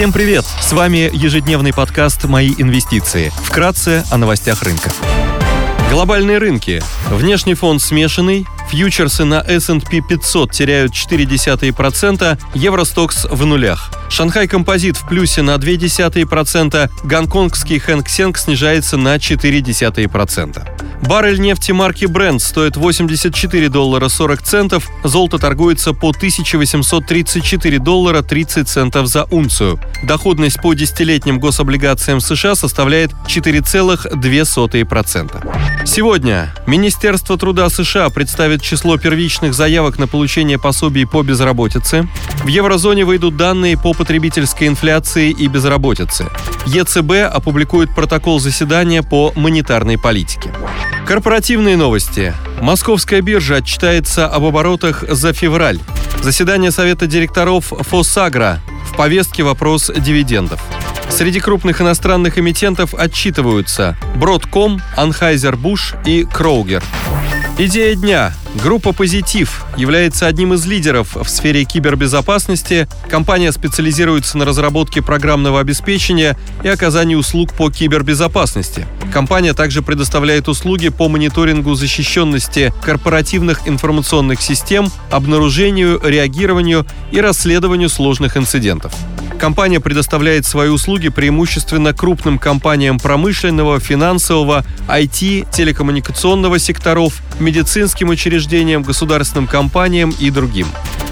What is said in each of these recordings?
Всем привет! С вами ежедневный подкаст «Мои инвестиции». Вкратце о новостях рынка. Глобальные рынки. Внешний фон смешанный, фьючерсы на S&P 500 теряют 0,4%, Евростокс в нулях. Шанхай Композит в плюсе на 0,2%, гонконгский Хэнк Сенг снижается на 0,4%. Баррель нефти марки Brent стоит 84 доллара 40 центов, золото торгуется по 1834 доллара 30 центов за унцию. Доходность по десятилетним гособлигациям США составляет 4,2%. Сегодня Министерство труда США представит число первичных заявок на получение пособий по безработице. В еврозоне выйдут данные по потребительской инфляции и безработице. ЕЦБ опубликует протокол заседания по монетарной политике. Корпоративные новости. Московская биржа отчитается об оборотах за февраль. Заседание Совета директоров «Фосагра». В повестке вопрос дивидендов. Среди крупных иностранных эмитентов отчитываются Broadcom, Anheuser-Busch и Kroger. Идея дня. Группа «Позитив» является одним из лидеров в сфере кибербезопасности. Компания специализируется на разработке программного обеспечения и оказании услуг по кибербезопасности. Компания также предоставляет услуги по мониторингу защищенности корпоративных информационных систем, обнаружению, реагированию и расследованию сложных инцидентов. Компания предоставляет свои услуги преимущественно крупным компаниям промышленного, финансового, IT, телекоммуникационного секторов, медицинским учреждениям, государственным компаниям и другим.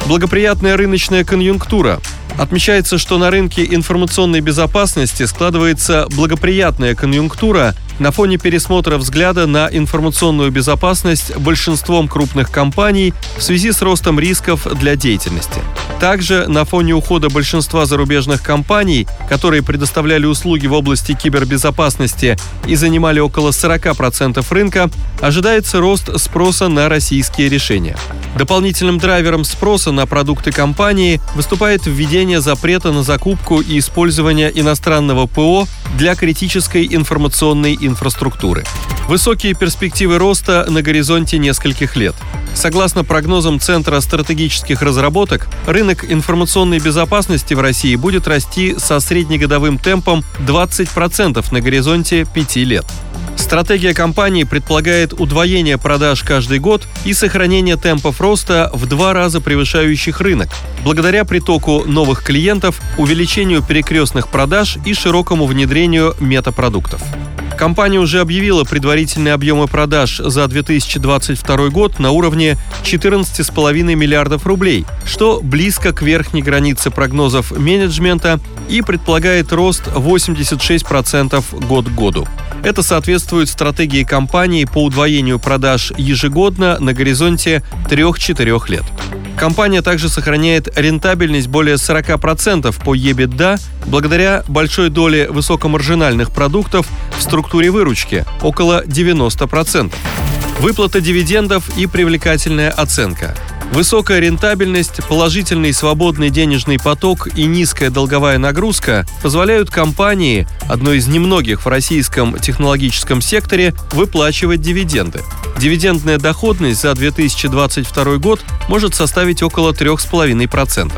Благоприятная рыночная конъюнктура. Отмечается, что на рынке информационной безопасности складывается благоприятная конъюнктура на фоне пересмотра взгляда на информационную безопасность большинством крупных компаний в связи с ростом рисков для деятельности. Также на фоне ухода большинства зарубежных компаний, которые предоставляли услуги в области кибербезопасности и занимали около 40% рынка, ожидается рост спроса на российские решения. Дополнительным драйвером спроса на продукты компании выступает введение запрета на закупку и использование иностранного ПО для критической информационной инфраструктуры. Высокие перспективы роста на горизонте нескольких лет. Согласно прогнозам Центра стратегических разработок, рынок информационной безопасности в России будет расти со среднегодовым темпом 20% на горизонте 5 лет. Стратегия компании предполагает удвоение продаж каждый год и сохранение темпов роста в два раза превышающих рынок, благодаря притоку новых клиентов, увеличению перекрестных продаж и широкому внедрению метапродуктов. Компания уже объявила предварительные объемы продаж за 2022 год на уровне 14,5 миллиардов рублей, что близко к верхней границе прогнозов менеджмента и предполагает рост 86% год к году. Это соответствует стратегии компании по удвоению продаж ежегодно на горизонте 3-4 лет. Компания также сохраняет рентабельность более 40% по EBITDA благодаря большой доле высокомаржинальных продуктов в структуре выручки – около 90%. Выплата дивидендов и привлекательная оценка – Высокая рентабельность, положительный свободный денежный поток и низкая долговая нагрузка позволяют компании, одной из немногих в российском технологическом секторе, выплачивать дивиденды. Дивидендная доходность за 2022 год может составить около 3,5%.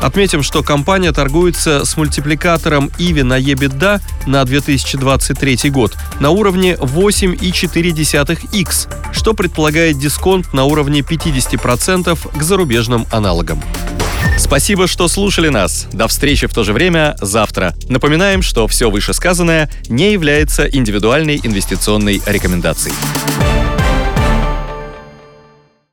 Отметим, что компания торгуется с мультипликатором EV на EBITDA на 2023 год на уровне 8,4x, что предполагает дисконт на уровне 50% к зарубежным аналогам. Спасибо, что слушали нас. До встречи в то же время завтра. Напоминаем, что все вышесказанное не является индивидуальной инвестиционной рекомендацией.